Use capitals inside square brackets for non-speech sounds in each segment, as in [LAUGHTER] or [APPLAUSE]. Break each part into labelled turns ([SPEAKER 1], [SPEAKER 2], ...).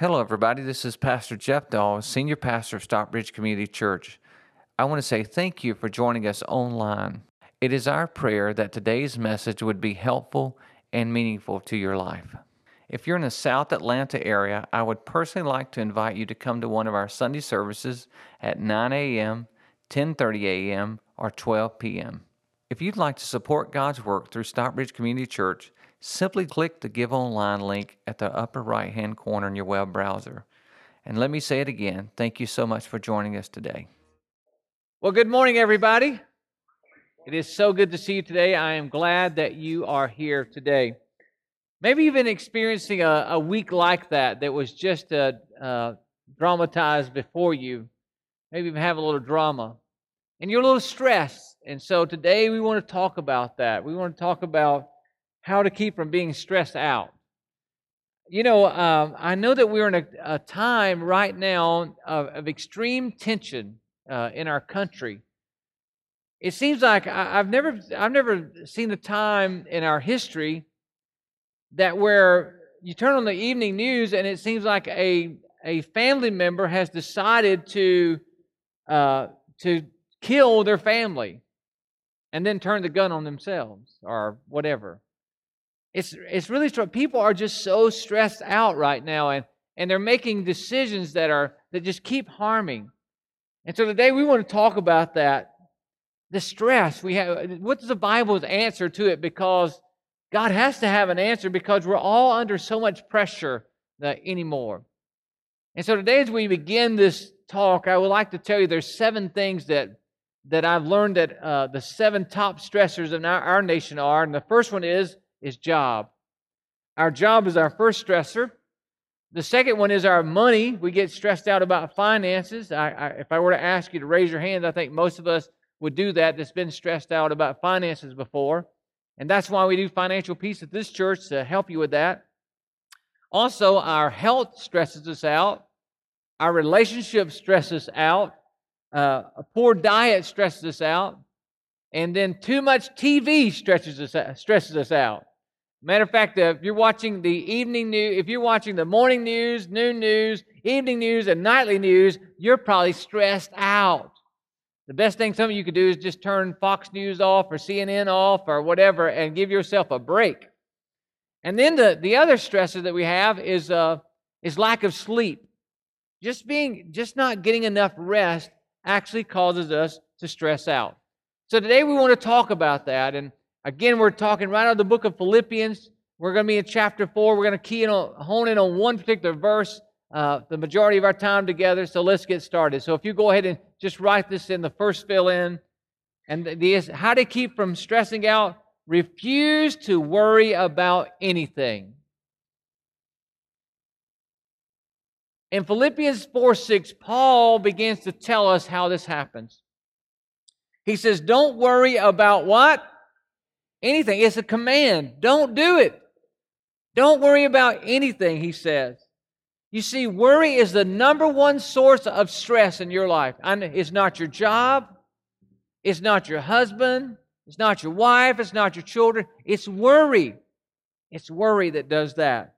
[SPEAKER 1] Hello, everybody. This is Pastor Jeff Dahl, Senior Pastor of Stockbridge Community Church. I want to say thank you for joining us online. It is our prayer that today's message would be helpful and meaningful to your life. If you're in the South Atlanta area, I would personally like to invite you to come to one of our Sunday services at 9 a.m., 10:30 a.m., or 12 p.m. If you'd like to support God's work through Stockbridge Community Church, simply click the Give Online link at the upper right hand corner in your web browser. And let me say it again thank you so much for joining us today.
[SPEAKER 2] Well, good morning, everybody. It is so good to see you today. I am glad that you are here today. Maybe you've been experiencing a, a week like that that was just uh, uh, dramatized before you. Maybe you have a little drama and you're a little stressed. And so today we want to talk about that. We want to talk about how to keep from being stressed out. You know, um, I know that we're in a, a time right now of, of extreme tension uh, in our country. It seems like I, I've never, I've never seen a time in our history that where you turn on the evening news and it seems like a a family member has decided to uh, to kill their family and then turn the gun on themselves or whatever. It's, it's really strong. People are just so stressed out right now and, and they're making decisions that are that just keep harming. And so today we want to talk about that. The stress we have. What is the Bible's answer to it? Because God has to have an answer because we're all under so much pressure uh, anymore. And so today, as we begin this talk, I would like to tell you there's seven things that that I've learned that uh, the seven top stressors in our, our nation are. And the first one is is job. Our job is our first stressor. The second one is our money. We get stressed out about finances. I, I, if I were to ask you to raise your hand, I think most of us would do that that's been stressed out about finances before. And that's why we do financial peace at this church to help you with that. Also, our health stresses us out. Our relationship stresses out. Uh, a poor diet stresses us out. And then too much TV stresses us, stresses us out. Matter of fact, if you're watching the evening news, if you're watching the morning news, noon news, evening news, and nightly news, you're probably stressed out. The best thing some of you could do is just turn Fox News off or CNN off or whatever and give yourself a break. And then the, the other stressor that we have is, uh, is lack of sleep. Just being, just not getting enough rest actually causes us to stress out. So today we want to talk about that. And Again, we're talking right out of the book of Philippians. We're going to be in chapter 4. We're going to key in on, hone in on one particular verse uh, the majority of our time together. So let's get started. So if you go ahead and just write this in the first fill in. And the, how to keep from stressing out, refuse to worry about anything. In Philippians 4 6, Paul begins to tell us how this happens. He says, Don't worry about what? Anything. It's a command. Don't do it. Don't worry about anything, he says. You see, worry is the number one source of stress in your life. It's not your job, it's not your husband, it's not your wife, it's not your children. It's worry. It's worry that does that.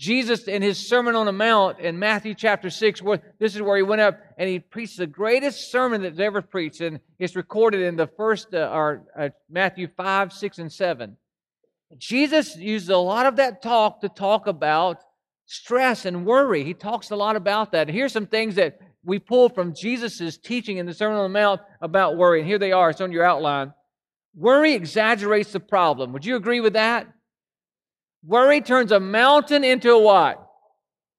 [SPEAKER 2] Jesus, in his Sermon on the Mount in Matthew chapter 6, where, this is where he went up and he preached the greatest sermon that's ever preached. And it's recorded in the first, uh, or uh, Matthew 5, 6, and 7. Jesus used a lot of that talk to talk about stress and worry. He talks a lot about that. And here's some things that we pull from Jesus' teaching in the Sermon on the Mount about worry. And here they are, it's on your outline. Worry exaggerates the problem. Would you agree with that? Worry turns a mountain into a what?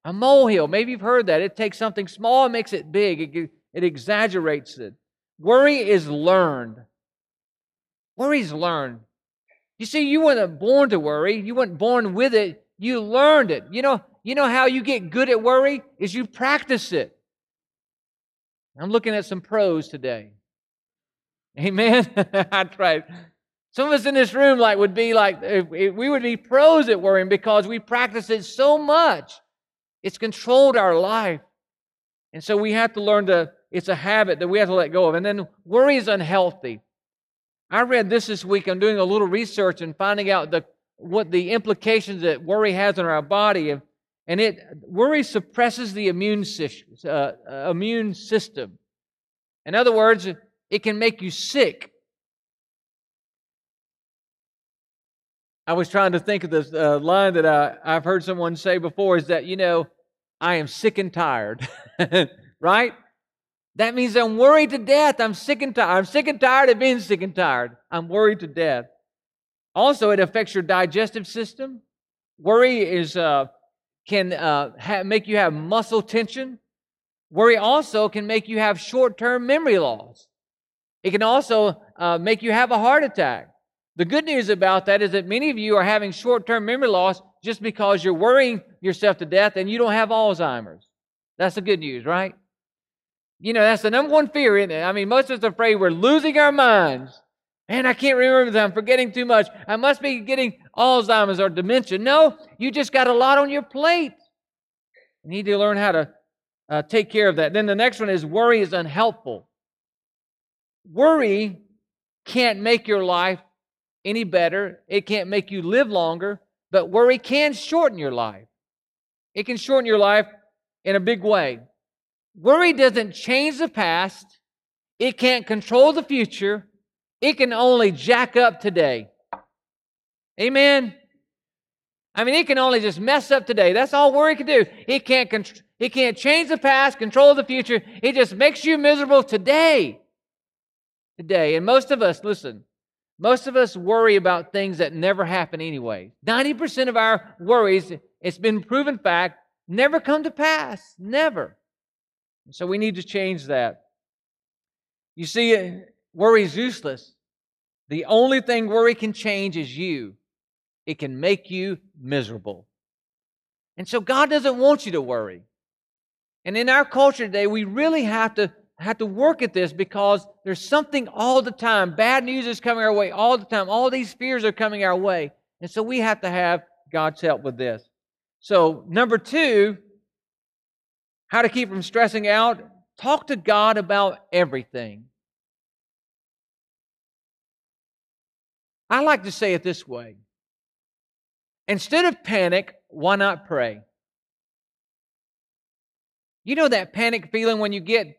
[SPEAKER 2] A molehill. Maybe you've heard that. It takes something small and makes it big, it, it exaggerates it. Worry is learned. Worry is learned. You see, you weren't born to worry. You weren't born with it. You learned it. You know, you know how you get good at worry? Is you practice it. I'm looking at some pros today. Amen. [LAUGHS] I tried. Some of us in this room like would be like we would be pros at worrying because we practice it so much. It's controlled our life. And so we have to learn to it's a habit that we have to let go of. And then worry is unhealthy. I read this this week. I'm doing a little research and finding out the what the implications that worry has on our body. And, it worry suppresses the immune, uh, uh, immune system. In other words, it can make you sick. I was trying to think of this uh, line that I, I've heard someone say before is that, you know, I am sick and tired, [LAUGHS] right? That means I'm worried to death. I'm sick and tired. I'm sick and tired of being sick and tired. I'm worried to death. Also, it affects your digestive system. Worry is uh, can uh, ha- make you have muscle tension. Worry also can make you have short-term memory loss. It can also uh, make you have a heart attack. The good news about that is that many of you are having short-term memory loss just because you're worrying yourself to death and you don't have Alzheimer's. That's the good news, right? You know, that's the number one fear, isn't it? I mean, most of us are afraid we're losing our minds. Man, I can't remember. I'm forgetting too much. I must be getting Alzheimer's or dementia. No, you just got a lot on your plate. You need to learn how to uh, take care of that. Then the next one is worry is unhelpful. Worry can't make your life any better, it can't make you live longer, but worry can shorten your life. It can shorten your life in a big way. Worry doesn't change the past, it can't control the future, it can only jack up today. Amen. I mean, it can only just mess up today. That's all worry can do. It can't, it can't change the past, control the future. It just makes you miserable today. Today. And most of us, listen, most of us worry about things that never happen anyway. 90% of our worries, it's been proven fact, never come to pass. Never. So we need to change that. You see, uh, worry is useless. The only thing worry can change is you. It can make you miserable. And so God doesn't want you to worry. And in our culture today, we really have to have to work at this because there's something all the time. Bad news is coming our way all the time. All these fears are coming our way. And so we have to have God's help with this. So, number two, how to keep from stressing out? Talk to God about everything. I like to say it this way instead of panic, why not pray? You know that panic feeling when you get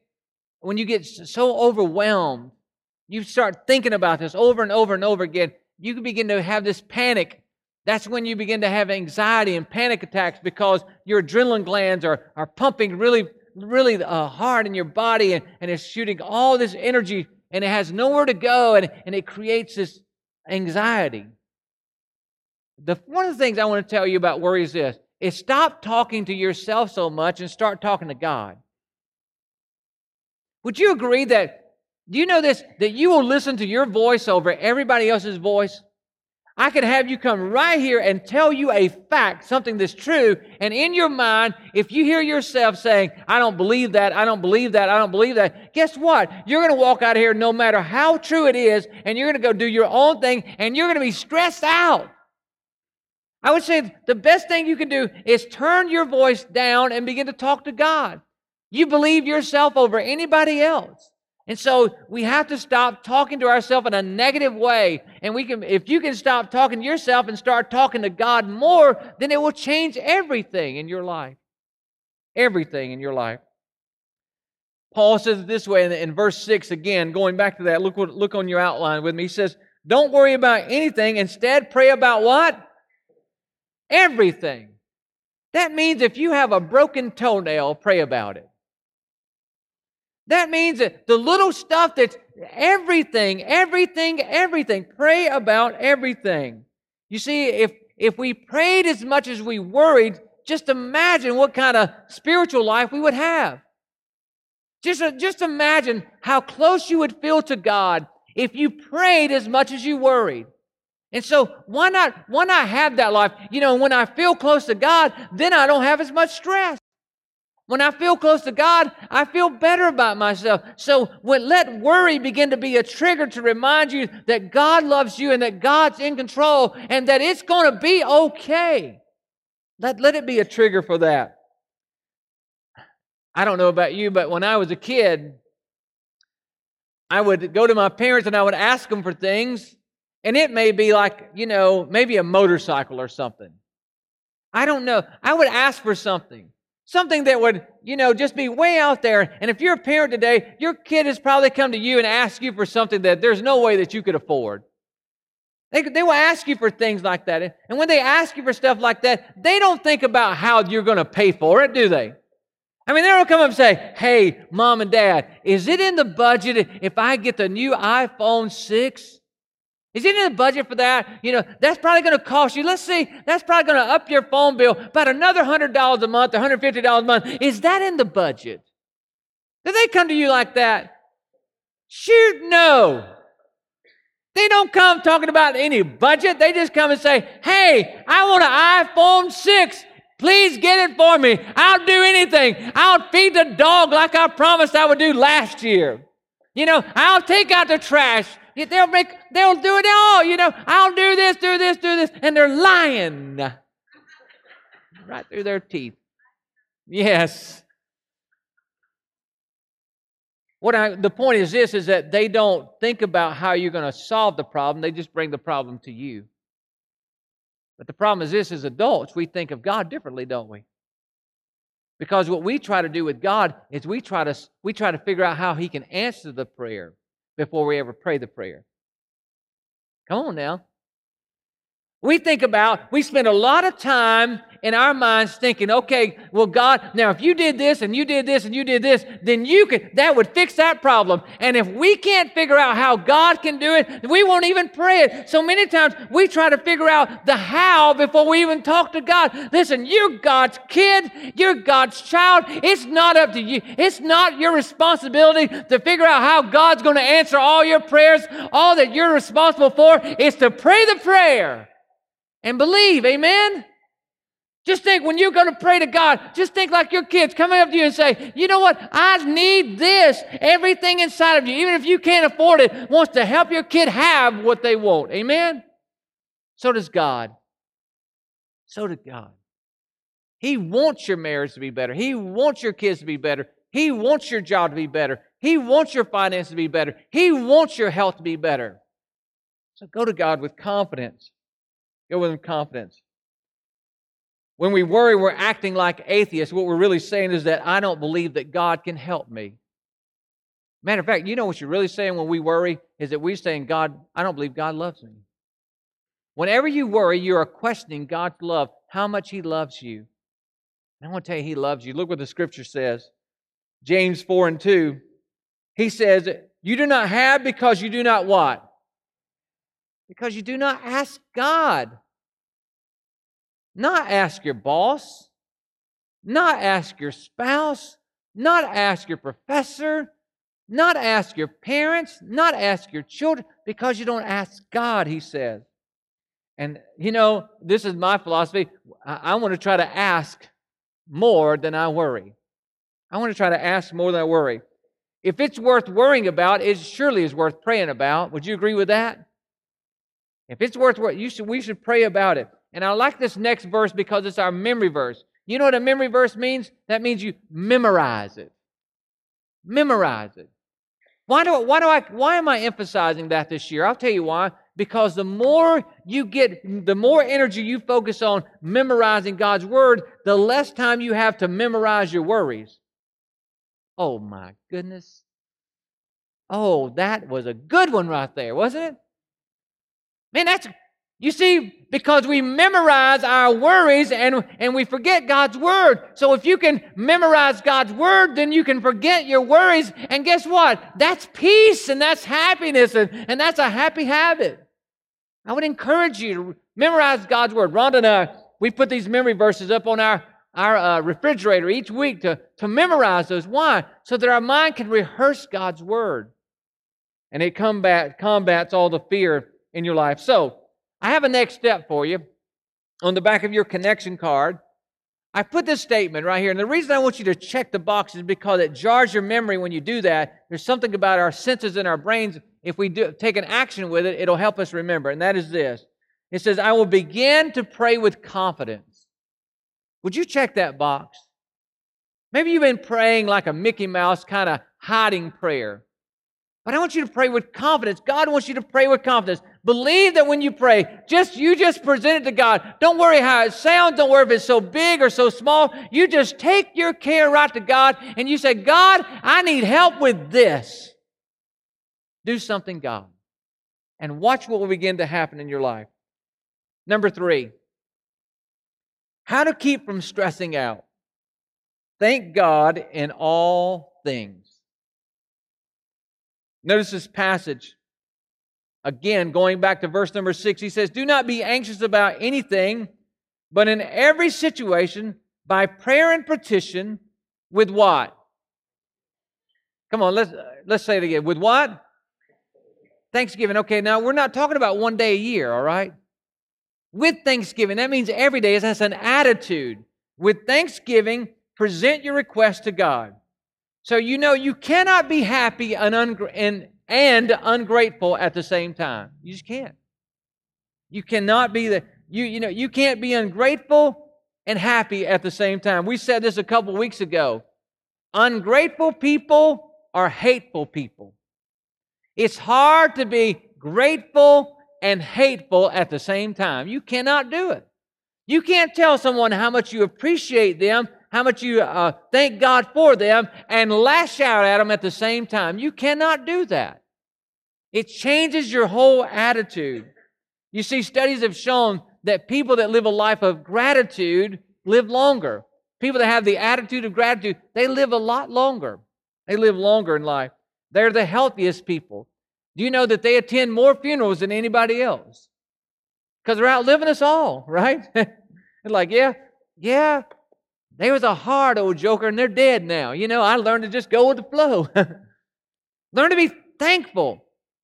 [SPEAKER 2] when you get so overwhelmed, you start thinking about this over and over and over again. You begin to have this panic that's when you begin to have anxiety and panic attacks because your adrenaline glands are, are pumping really, really uh, hard in your body and, and it's shooting all this energy and it has nowhere to go and, and it creates this anxiety. The, one of the things I want to tell you about worry is this is stop talking to yourself so much and start talking to God. Would you agree that, do you know this, that you will listen to your voice over everybody else's voice? I could have you come right here and tell you a fact, something that's true. And in your mind, if you hear yourself saying, I don't believe that, I don't believe that, I don't believe that, guess what? You're going to walk out here no matter how true it is, and you're going to go do your own thing, and you're going to be stressed out. I would say the best thing you can do is turn your voice down and begin to talk to God. You believe yourself over anybody else. And so we have to stop talking to ourselves in a negative way. And we can, if you can stop talking to yourself and start talking to God more, then it will change everything in your life. Everything in your life. Paul says it this way in, in verse 6 again, going back to that. Look, look on your outline with me. He says, Don't worry about anything. Instead, pray about what? Everything. That means if you have a broken toenail, pray about it. That means that the little stuff that's everything, everything, everything. Pray about everything. You see, if if we prayed as much as we worried, just imagine what kind of spiritual life we would have. Just, uh, just imagine how close you would feel to God if you prayed as much as you worried. And so why not why not have that life? You know, when I feel close to God, then I don't have as much stress. When I feel close to God, I feel better about myself. So when, let worry begin to be a trigger to remind you that God loves you and that God's in control and that it's going to be okay. Let, let it be a trigger for that. I don't know about you, but when I was a kid, I would go to my parents and I would ask them for things, and it may be like, you know, maybe a motorcycle or something. I don't know. I would ask for something. Something that would, you know, just be way out there. And if you're a parent today, your kid has probably come to you and asked you for something that there's no way that you could afford. They, they will ask you for things like that. And when they ask you for stuff like that, they don't think about how you're going to pay for it, do they? I mean, they don't come up and say, hey, mom and dad, is it in the budget if I get the new iPhone 6? Is it in the budget for that? You know, that's probably going to cost you. Let's see, that's probably going to up your phone bill about another $100 a month, $150 a month. Is that in the budget? Do they come to you like that? Shoot, no. They don't come talking about any budget. They just come and say, hey, I want an iPhone 6. Please get it for me. I'll do anything. I'll feed the dog like I promised I would do last year. You know, I'll take out the trash. They'll make, they'll do it all. You know, I'll do this, do this, do this. And they're lying right through their teeth. Yes. What I, the point is this is that they don't think about how you're going to solve the problem. They just bring the problem to you. But the problem is this as adults, we think of God differently, don't we? Because what we try to do with God is we try to we try to figure out how he can answer the prayer before we ever pray the prayer. Come on now. We think about, we spend a lot of time in our minds thinking, okay, well, God, now if you did this and you did this and you did this, then you could, that would fix that problem. And if we can't figure out how God can do it, we won't even pray it. So many times we try to figure out the how before we even talk to God. Listen, you're God's kid, you're God's child. It's not up to you, it's not your responsibility to figure out how God's going to answer all your prayers. All that you're responsible for is to pray the prayer and believe. Amen? Just think when you're going to pray to God, just think like your kids coming up to you and say, you know what? I need this. Everything inside of you, even if you can't afford it, wants to help your kid have what they want. Amen? So does God. So does God. He wants your marriage to be better. He wants your kids to be better. He wants your job to be better. He wants your finances to be better. He wants your health to be better. So go to God with confidence. Go with confidence. When we worry, we're acting like atheists. What we're really saying is that I don't believe that God can help me. Matter of fact, you know what you're really saying when we worry is that we're saying, God, I don't believe God loves me. Whenever you worry, you are questioning God's love, how much He loves you. And I want to tell you, He loves you. Look what the scripture says James 4 and 2. He says, You do not have because you do not what? Because you do not ask God. Not ask your boss, not ask your spouse, not ask your professor, not ask your parents, not ask your children, because you don't ask God, he says. And you know, this is my philosophy. I, I want to try to ask more than I worry. I want to try to ask more than I worry. If it's worth worrying about, it surely is worth praying about. Would you agree with that? If it's worth you should we should pray about it. And I like this next verse because it's our memory verse. You know what a memory verse means? That means you memorize it. Memorize it. Why do, why do I why am I emphasizing that this year? I'll tell you why. Because the more you get, the more energy you focus on memorizing God's word, the less time you have to memorize your worries. Oh my goodness. Oh, that was a good one right there, wasn't it? Man, that's you see, because we memorize our worries and, and we forget God's word. So if you can memorize God's word, then you can forget your worries. And guess what? That's peace and that's happiness and, and that's a happy habit. I would encourage you to memorize God's word. Rhonda and I, we put these memory verses up on our, our uh, refrigerator each week to, to memorize those. Why? So that our mind can rehearse God's word. And it combat, combats all the fear in your life. So, I have a next step for you. On the back of your connection card, I put this statement right here. And the reason I want you to check the box is because it jars your memory when you do that. There's something about our senses and our brains. If we do, take an action with it, it'll help us remember. And that is this it says, I will begin to pray with confidence. Would you check that box? Maybe you've been praying like a Mickey Mouse kind of hiding prayer. But I want you to pray with confidence. God wants you to pray with confidence. Believe that when you pray, just you just present it to God. Don't worry how it sounds. Don't worry if it's so big or so small. You just take your care right to God and you say, God, I need help with this. Do something, God. And watch what will begin to happen in your life. Number three, how to keep from stressing out. Thank God in all things. Notice this passage. Again, going back to verse number six, he says, Do not be anxious about anything, but in every situation, by prayer and petition, with what? Come on, let's, uh, let's say it again. With what? Thanksgiving. Okay, now we're not talking about one day a year, all right? With Thanksgiving, that means every day. That's an attitude. With Thanksgiving, present your request to God. So you know you cannot be happy and, ungra- and, and ungrateful at the same time. You just can't. You cannot be the you you know you can't be ungrateful and happy at the same time. We said this a couple weeks ago. Ungrateful people are hateful people. It's hard to be grateful and hateful at the same time. You cannot do it. You can't tell someone how much you appreciate them, how much you uh, thank God for them, and lash out at them at the same time. You cannot do that. It changes your whole attitude. You see, studies have shown that people that live a life of gratitude live longer. People that have the attitude of gratitude, they live a lot longer. They live longer in life. They're the healthiest people. Do you know that they attend more funerals than anybody else? Because they're outliving us all, [LAUGHS] right? like, yeah, yeah, they was a hard old joker and they're dead now. You know, I learned to just go with the flow. [LAUGHS] Learn to be thankful.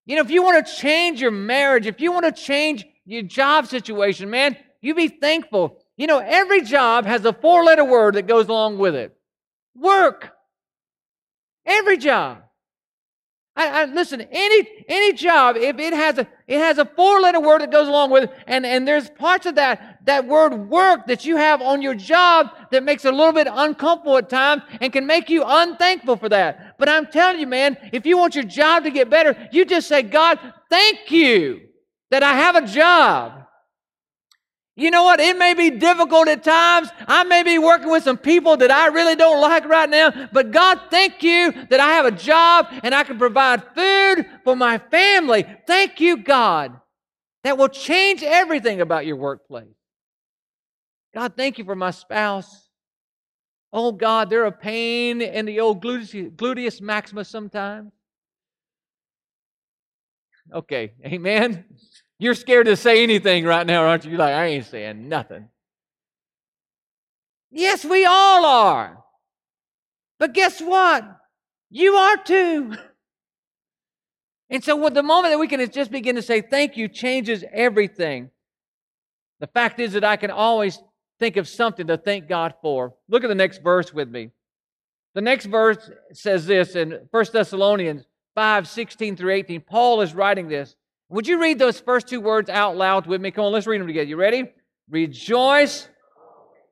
[SPEAKER 2] You know, if you want to change your marriage, if you want to change your job situation, man, you be thankful. You know, every job has a four letter word that goes along with it work. Every job. I, I, listen, any any job, if it has a it has a four letter word that goes along with it, and, and there's parts of that that word work that you have on your job that makes it a little bit uncomfortable at times and can make you unthankful for that. But I'm telling you, man, if you want your job to get better, you just say, God, thank you that I have a job. You know what? It may be difficult at times. I may be working with some people that I really don't like right now, but God, thank you that I have a job and I can provide food for my family. Thank you, God. That will change everything about your workplace. God, thank you for my spouse. Oh, God, they're a pain in the old gluteus, maximus sometimes. Okay, amen. You're scared to say anything right now, aren't you? You're like, I ain't saying nothing. Yes, we all are. But guess what? You are too. And so, with the moment that we can just begin to say thank you changes everything. The fact is that I can always think of something to thank God for. Look at the next verse with me. The next verse says this in 1 Thessalonians 5 16 through 18. Paul is writing this. Would you read those first two words out loud with me? Come on, let's read them together. You ready? Rejoice.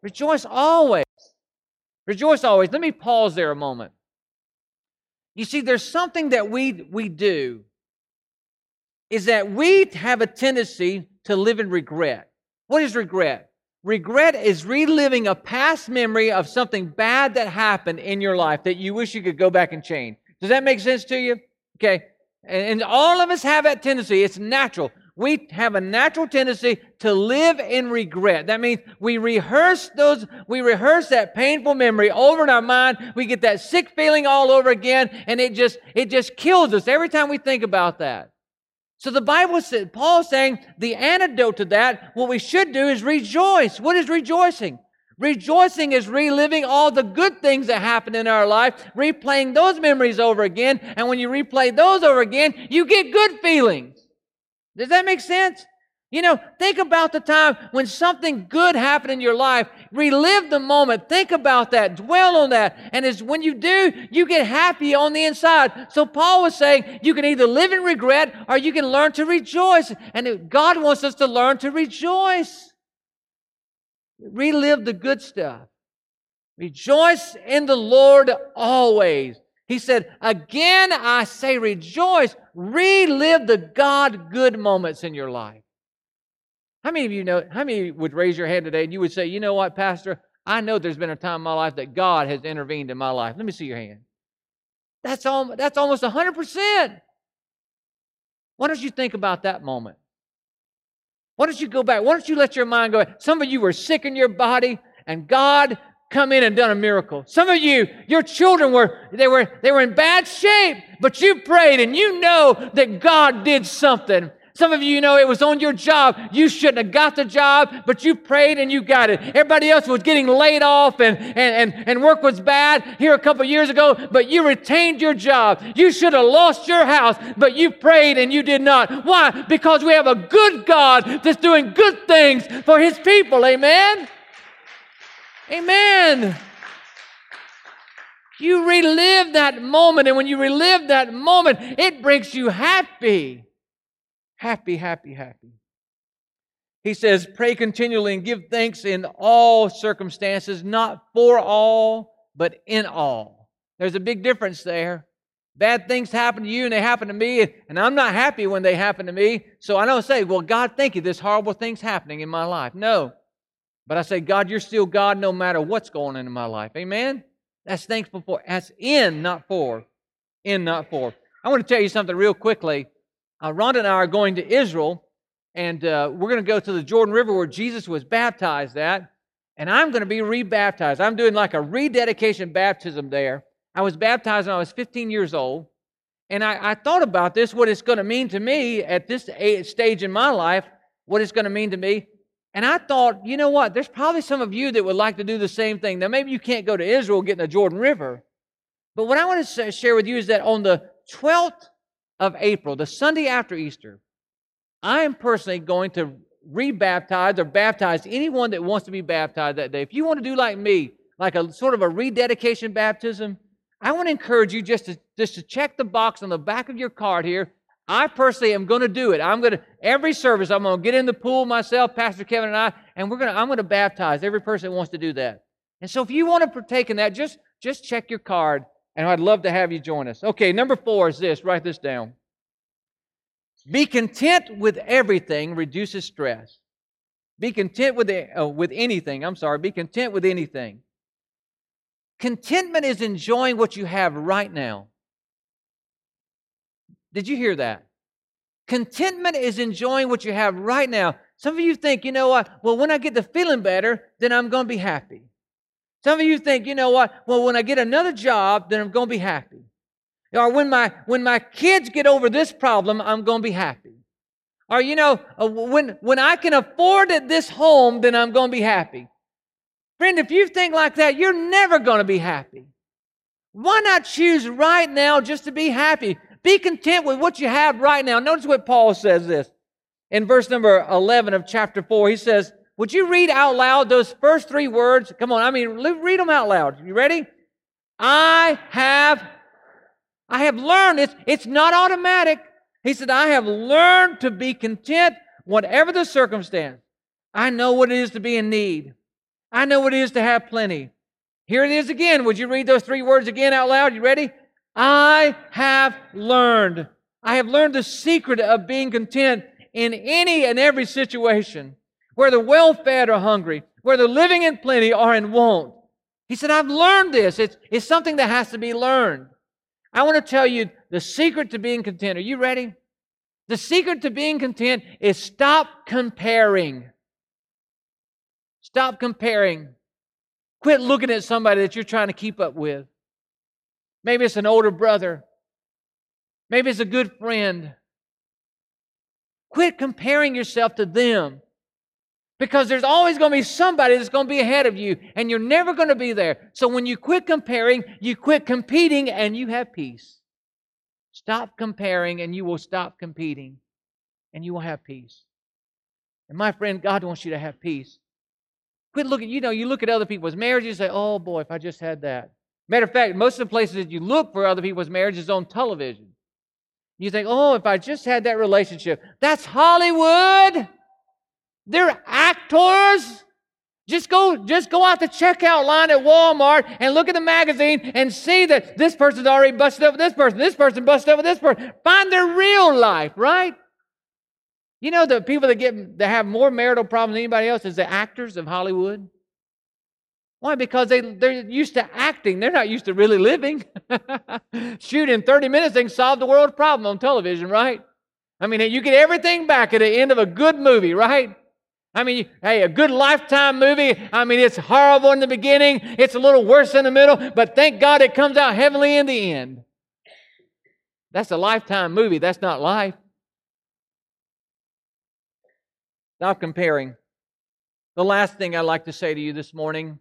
[SPEAKER 2] Rejoice always. Rejoice always. Let me pause there a moment. You see, there's something that we, we do is that we have a tendency to live in regret. What is regret? Regret is reliving a past memory of something bad that happened in your life that you wish you could go back and change. Does that make sense to you? Okay. And all of us have that tendency. It's natural. We have a natural tendency to live in regret. That means we rehearse those, we rehearse that painful memory over in our mind. We get that sick feeling all over again, and it just, it just kills us every time we think about that. So the Bible said, Paul saying the antidote to that, what we should do is rejoice. What is rejoicing? Rejoicing is reliving all the good things that happened in our life, replaying those memories over again. And when you replay those over again, you get good feelings. Does that make sense? You know, think about the time when something good happened in your life. Relive the moment. Think about that. Dwell on that. And as when you do, you get happy on the inside. So Paul was saying you can either live in regret or you can learn to rejoice. And God wants us to learn to rejoice. Relive the good stuff. Rejoice in the Lord always. He said, Again, I say rejoice. Relive the God good moments in your life. How many of you know, how many would raise your hand today and you would say, You know what, Pastor? I know there's been a time in my life that God has intervened in my life. Let me see your hand. That's, all, that's almost 100%. Why don't you think about that moment? Why don't you go back? Why don't you let your mind go? Some of you were sick in your body, and God come in and done a miracle. Some of you, your children were they were they were in bad shape, but you prayed and you know that God did something. Some of you, know it was on your job. You shouldn't have got the job, but you prayed and you got it. Everybody else was getting laid off and, and, and, and work was bad here a couple years ago, but you retained your job. You should have lost your house, but you prayed and you did not. Why? Because we have a good God that's doing good things for his people. Amen? Amen. You relive that moment, and when you relive that moment, it brings you happy. Happy, happy, happy. He says, Pray continually and give thanks in all circumstances, not for all, but in all. There's a big difference there. Bad things happen to you and they happen to me, and I'm not happy when they happen to me. So I don't say, Well, God, thank you, this horrible thing's happening in my life. No. But I say, God, you're still God no matter what's going on in my life. Amen? That's thankful for. That's in, not for. In, not for. I want to tell you something real quickly. Uh, Rhonda and I are going to Israel, and uh, we're going to go to the Jordan River where Jesus was baptized at, and I'm going to be rebaptized. I'm doing like a rededication baptism there. I was baptized when I was 15 years old, and I, I thought about this, what it's going to mean to me at this stage in my life, what it's going to mean to me. And I thought, you know what? There's probably some of you that would like to do the same thing. Now, maybe you can't go to Israel, get in the Jordan River. But what I want to share with you is that on the 12th of April, the Sunday after Easter, I am personally going to rebaptize or baptize anyone that wants to be baptized that day. If you want to do like me, like a sort of a rededication baptism, I want to encourage you just to just to check the box on the back of your card here. I personally am going to do it. I'm going to every service. I'm going to get in the pool myself, Pastor Kevin and I, and we're going to. I'm going to baptize every person that wants to do that. And so, if you want to partake in that, just just check your card and I'd love to have you join us. Okay, number four is this write this down. Be content with everything reduces stress. Be content with, uh, with anything. I'm sorry, be content with anything. Contentment is enjoying what you have right now. Did you hear that? Contentment is enjoying what you have right now. Some of you think, you know what? Well, when I get the feeling better, then I'm going to be happy. Some of you think, you know what? Well, when I get another job, then I'm going to be happy. Or when my when my kids get over this problem, I'm going to be happy. Or you know, uh, when when I can afford this home, then I'm going to be happy. Friend, if you think like that, you're never going to be happy. Why not choose right now just to be happy? Be content with what you have right now. Notice what Paul says this in verse number 11 of chapter 4. He says, would you read out loud those first three words? Come on, I mean, read them out loud. You ready? I have, I have learned. It's, it's not automatic. He said, I have learned to be content, whatever the circumstance. I know what it is to be in need. I know what it is to have plenty. Here it is again. Would you read those three words again out loud? You ready? I have learned. I have learned the secret of being content in any and every situation where the well fed are hungry, where the living in plenty are in want. He said, I've learned this. It's, it's something that has to be learned. I want to tell you the secret to being content. Are you ready? The secret to being content is stop comparing. Stop comparing. Quit looking at somebody that you're trying to keep up with. Maybe it's an older brother. Maybe it's a good friend. Quit comparing yourself to them. Because there's always going to be somebody that's going to be ahead of you, and you're never going to be there. So when you quit comparing, you quit competing, and you have peace. Stop comparing, and you will stop competing, and you will have peace. And my friend, God wants you to have peace. Quit looking, you know, you look at other people's marriages, you say, oh boy, if I just had that. Matter of fact, most of the places that you look for other people's marriages on television. You think, oh, if I just had that relationship. That's Hollywood. They're actors. Just go, just go out the checkout line at Walmart and look at the magazine and see that this person's already busted up with this person, this person busted up with this person. Find their real life, right? You know the people that get that have more marital problems than anybody else is the actors of Hollywood. Why? Because they, they're used to acting. They're not used to really living. [LAUGHS] Shoot, in 30 minutes, they can solve the world's problem on television, right? I mean, you get everything back at the end of a good movie, right? I mean, hey, a good lifetime movie. I mean, it's horrible in the beginning, it's a little worse in the middle, but thank God it comes out heavenly in the end. That's a lifetime movie. That's not life. Stop comparing. The last thing I'd like to say to you this morning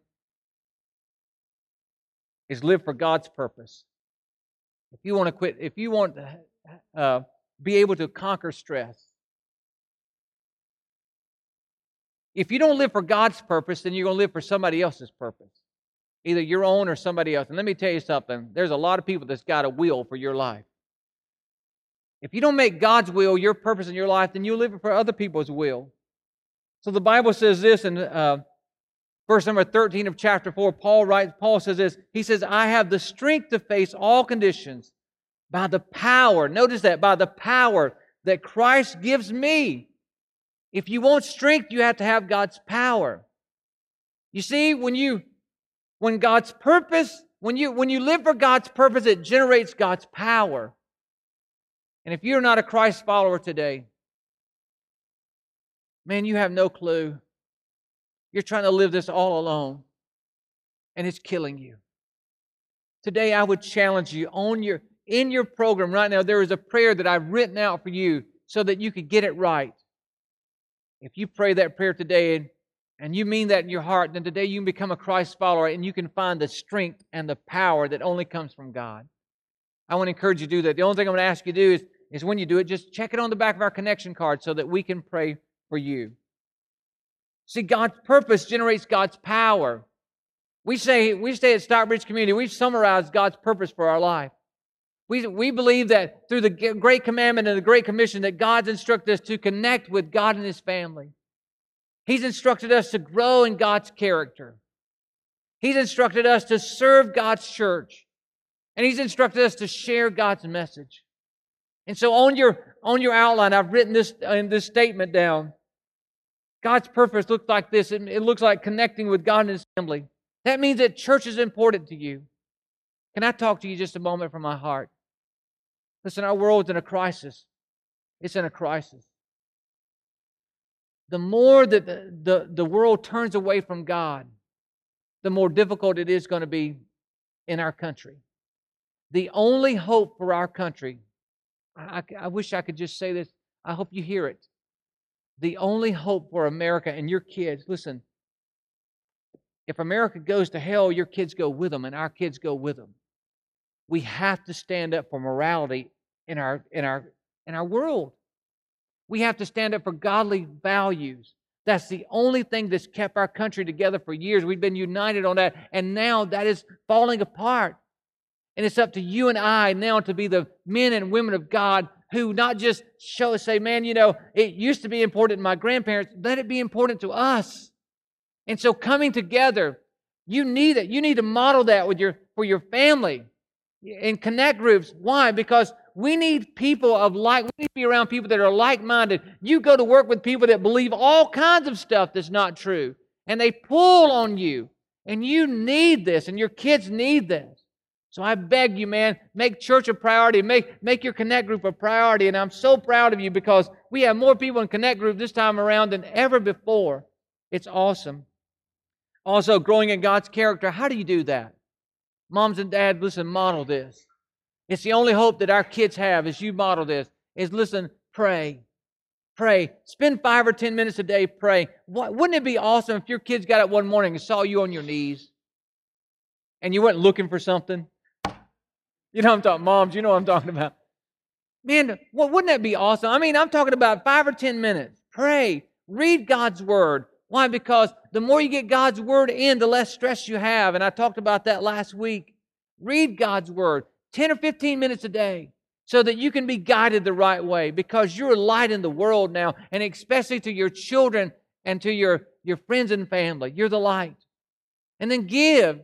[SPEAKER 2] is live for God's purpose. If you want to quit, if you want to uh, be able to conquer stress, if you don't live for God's purpose, then you're going to live for somebody else's purpose, either your own or somebody else. And let me tell you something there's a lot of people that's got a will for your life. If you don't make God's will your purpose in your life, then you live for other people's will. So the Bible says this in uh, verse number 13 of chapter 4. Paul writes, Paul says this. He says, I have the strength to face all conditions by the power. Notice that, by the power that Christ gives me. If you want strength, you have to have God's power. You see, when you when God's purpose, when you when you live for God's purpose, it generates God's power. And if you're not a Christ follower today, Man, you have no clue. You're trying to live this all alone, and it's killing you. Today, I would challenge you on your in your program right now. There is a prayer that I've written out for you so that you could get it right. If you pray that prayer today and, and you mean that in your heart, then today you can become a Christ follower and you can find the strength and the power that only comes from God. I want to encourage you to do that. The only thing I'm going to ask you to do is, is when you do it, just check it on the back of our connection card so that we can pray for you. See, God's purpose generates God's power. We say, we say at Stockbridge Community, we've summarized God's purpose for our life. We, we believe that through the Great Commandment and the Great Commission that God's instructed us to connect with God and His family. He's instructed us to grow in God's character. He's instructed us to serve God's church. And He's instructed us to share God's message. And so on your, on your outline, I've written this, in this statement down. God's purpose looks like this. It, it looks like connecting with God and His family. That means that church is important to you. Can I talk to you just a moment from my heart? Listen, our world's in a crisis. It's in a crisis. The more that the, the, the world turns away from God, the more difficult it is going to be in our country. The only hope for our country, I, I wish I could just say this. I hope you hear it the only hope for America and your kids, listen, if America goes to hell, your kids go with them, and our kids go with them. We have to stand up for morality in our in our in our world. We have to stand up for godly values. That's the only thing that's kept our country together for years. We've been united on that, and now that is falling apart. And it's up to you and I now to be the men and women of God who not just show say, man, you know, it used to be important to my grandparents, let it be important to us. And so coming together, you need it. You need to model that with your for your family in connect groups. Why? Because we need people of like we need to be around people that are like-minded. You go to work with people that believe all kinds of stuff that's not true. And they pull on you. And you need this, and your kids need this. So I beg you, man, make church a priority. Make, make your connect group a priority. And I'm so proud of you because we have more people in connect group this time around than ever before. It's awesome. Also, growing in God's character. How do you do that? Moms and dads, listen, model this. It's the only hope that our kids have as you model this is listen, pray. Pray. Spend five or ten minutes a day praying. Wouldn't it be awesome if your kids got up one morning and saw you on your knees and you weren't looking for something? You know I'm talking, moms, you know what I'm talking about. Man, well, wouldn't that be awesome? I mean, I'm talking about five or 10 minutes. Pray, read God's word. Why? Because the more you get God's word in, the less stress you have. And I talked about that last week. Read God's word 10 or 15 minutes a day so that you can be guided the right way because you're a light in the world now, and especially to your children and to your your friends and family. You're the light. And then give.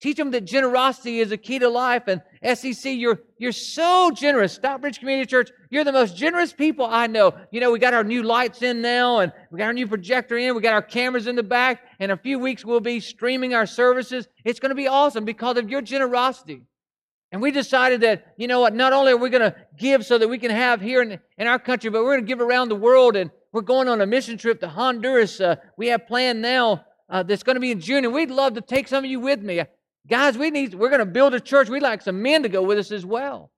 [SPEAKER 2] Teach them that generosity is a key to life. And SEC, you're, you're so generous. Stockbridge Community Church, you're the most generous people I know. You know, we got our new lights in now, and we got our new projector in. We got our cameras in the back. In a few weeks, we'll be streaming our services. It's going to be awesome because of your generosity. And we decided that, you know what, not only are we going to give so that we can have here in, in our country, but we're going to give around the world. And we're going on a mission trip to Honduras. Uh, we have planned now uh, that's going to be in June, and we'd love to take some of you with me. Guys, we need, we're going to build a church. We'd like some men to go with us as well.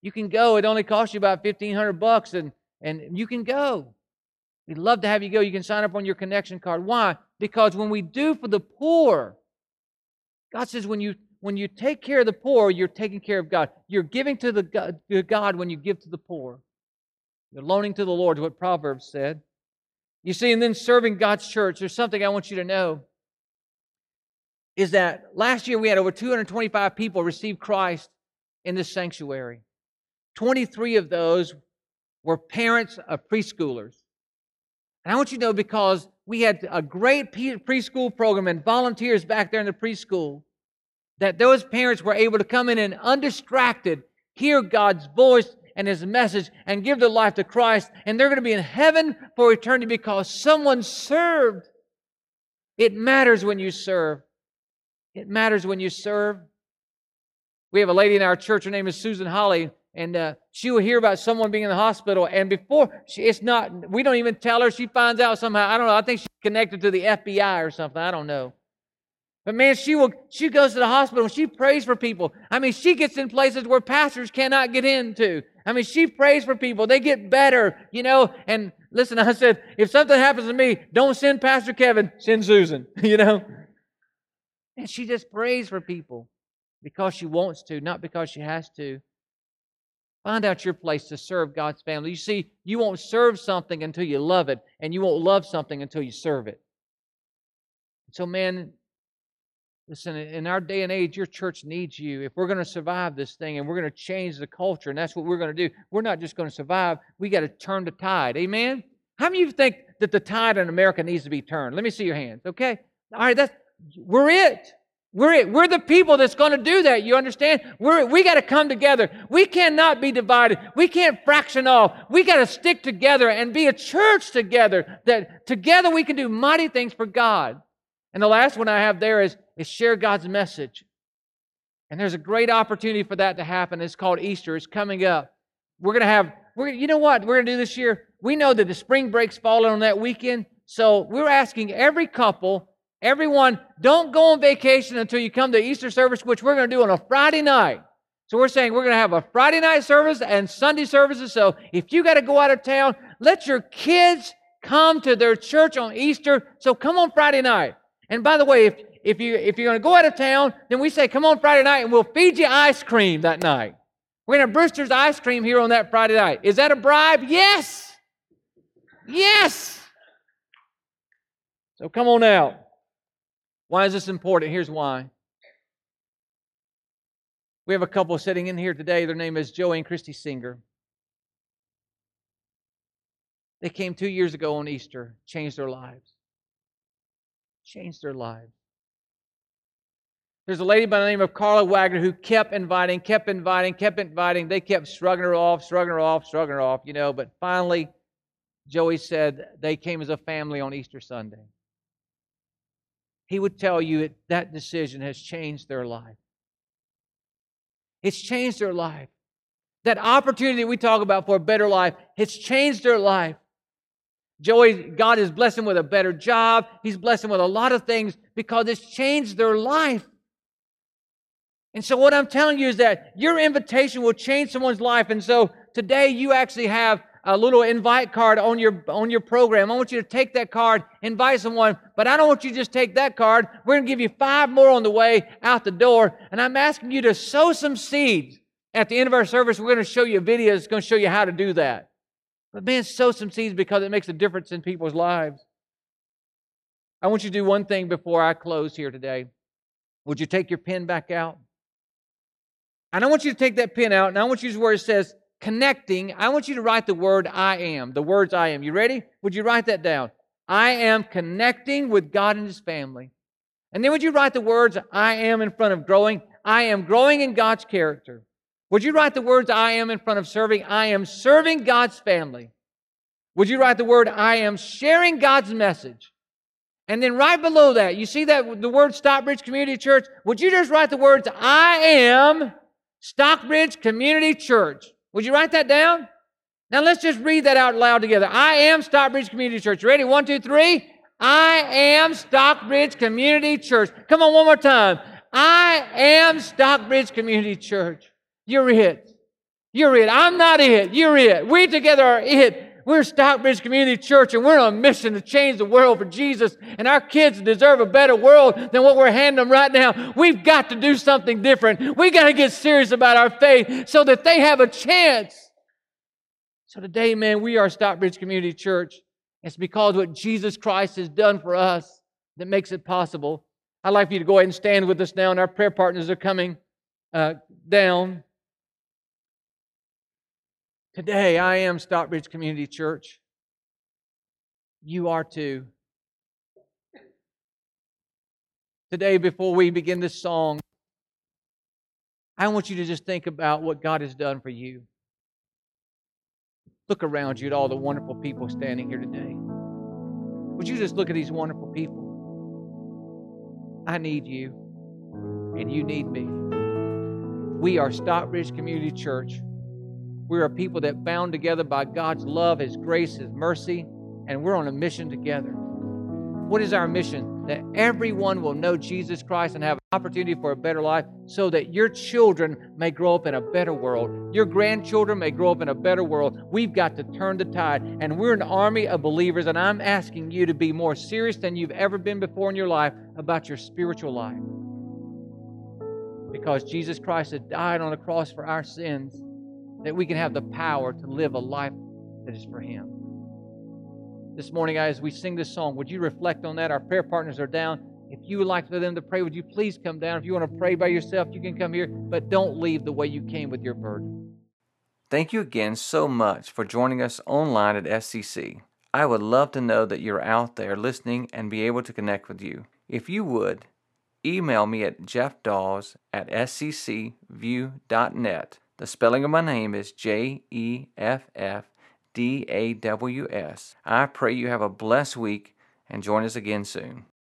[SPEAKER 2] You can go. It only costs you about 1500 bucks, and, and you can go. We'd love to have you go. You can sign up on your connection card. Why? Because when we do for the poor, God says when you when you take care of the poor, you're taking care of God. You're giving to the God, to God when you give to the poor. You're loaning to the Lord, what Proverbs said. You see, and then serving God's church, there's something I want you to know is that last year we had over 225 people receive Christ in this sanctuary. 23 of those were parents of preschoolers. And I want you to know because we had a great preschool program and volunteers back there in the preschool that those parents were able to come in and undistracted hear God's voice and his message and give their life to Christ and they're going to be in heaven for eternity because someone served. It matters when you serve. It matters when you serve. We have a lady in our church. Her name is Susan Holly, and uh, she will hear about someone being in the hospital. And before she, it's not, we don't even tell her. She finds out somehow. I don't know. I think she's connected to the FBI or something. I don't know. But man, she will. She goes to the hospital. and She prays for people. I mean, she gets in places where pastors cannot get into. I mean, she prays for people. They get better, you know. And listen, [LAUGHS] I said, if something happens to me, don't send Pastor Kevin. Send Susan. [LAUGHS] You know. And she just prays for people because she wants to, not because she has to. Find out your place to serve God's family. You see, you won't serve something until you love it, and you won't love something until you serve it. So, man, listen, in our day and age, your church needs you. If we're going to survive this thing and we're going to change the culture, and that's what we're going to do, we're not just going to survive, we got to turn the tide. Amen? How many of you think that the tide in America needs to be turned? Let me see your hands, okay? All right, that's we're it. We're it. We're the people that's going to do that. You understand? We're, we got to come together. We cannot be divided. We can't fraction off. We got to stick together and be a church together that together we can do mighty things for God. And the last one I have there is, is share God's message. And there's a great opportunity for that to happen. It's called Easter. It's coming up. We're going to have, we're, you know what we're going to do this year? We know that the spring break's falling on that weekend. So we're asking every couple Everyone, don't go on vacation until you come to Easter service, which we're going to do on a Friday night. So we're saying we're going to have a Friday night service and Sunday services. So if you got to go out of town, let your kids come to their church on Easter. So come on Friday night. And by the way, if, if, you, if you're going to go out of town, then we say come on Friday night and we'll feed you ice cream that night. We're going to have Brewster's ice cream here on that Friday night. Is that a bribe? Yes. Yes. So come on out. Why is this important? Here's why. We have a couple sitting in here today. Their name is Joey and Christy Singer. They came two years ago on Easter, changed their lives. Changed their lives. There's a lady by the name of Carla Wagner who kept inviting, kept inviting, kept inviting. They kept shrugging her off, shrugging her off, shrugging her off, you know. But finally, Joey said they came as a family on Easter Sunday he would tell you that, that decision has changed their life. It's changed their life. That opportunity we talk about for a better life, it's changed their life. Joey, God is blessing with a better job. He's blessing with a lot of things because it's changed their life. And so, what I'm telling you is that your invitation will change someone's life. And so, today you actually have a little invite card on your on your program. I want you to take that card, invite someone, but I don't want you to just take that card. We're going to give you five more on the way out the door, and I'm asking you to sow some seeds. At the end of our service, we're going to show you a video that's going to show you how to do that. But man, sow some seeds because it makes a difference in people's lives. I want you to do one thing before I close here today. Would you take your pen back out? And I want you to take that pen out, and I want you to where it says connecting, I want you to write the word I am, the words I am. You ready? Would you write that down? I am connecting with God and His family. And then would you write the words, I am in front of growing? I am growing in God's character. Would you write the words, I am in front of serving? I am serving God's family. Would you write the word, I am sharing God's message? And then right below that, you see that the word Stockbridge Community Church? Would you just write the words, I am Stockbridge Community Church? Would you write that down? Now let's just read that out loud together. I am Stockbridge Community Church. Ready? One, two, three. I am Stockbridge Community Church. Come on, one more time. I am Stockbridge Community Church. You're it. You're it. I'm not it. You're it. We together are it. We're Stockbridge Community Church and we're on a mission to change the world for Jesus. And our kids deserve a better world than what we're handing them right now. We've got to do something different. We got to get serious about our faith so that they have a chance. So today, man, we are Stockbridge Community Church. It's because what Jesus Christ has done for us that makes it possible. I'd like for you to go ahead and stand with us now, and our prayer partners are coming uh, down. Today, I am Stockbridge Community Church. You are too. Today, before we begin this song, I want you to just think about what God has done for you. Look around you at all the wonderful people standing here today. Would you just look at these wonderful people? I need you, and you need me. We are Stockbridge Community Church. We are people that bound together by God's love, His grace, His mercy, and we're on a mission together. What is our mission? That everyone will know Jesus Christ and have an opportunity for a better life so that your children may grow up in a better world. Your grandchildren may grow up in a better world. We've got to turn the tide, and we're an army of believers, and I'm asking you to be more serious than you've ever been before in your life about your spiritual life. Because Jesus Christ had died on the cross for our sins that we can have the power to live a life that is for Him. This morning, as we sing this song, would you reflect on that? Our prayer partners are down. If you would like for them to pray, would you please come down? If you want to pray by yourself, you can come here, but don't leave the way you came with your burden.
[SPEAKER 1] Thank you again so much for joining us online at SCC. I would love to know that you're out there listening and be able to connect with you. If you would, email me at jeffdaws at sccview.net. The spelling of my name is J E F F D A W S. I pray you have a blessed week and join us again soon.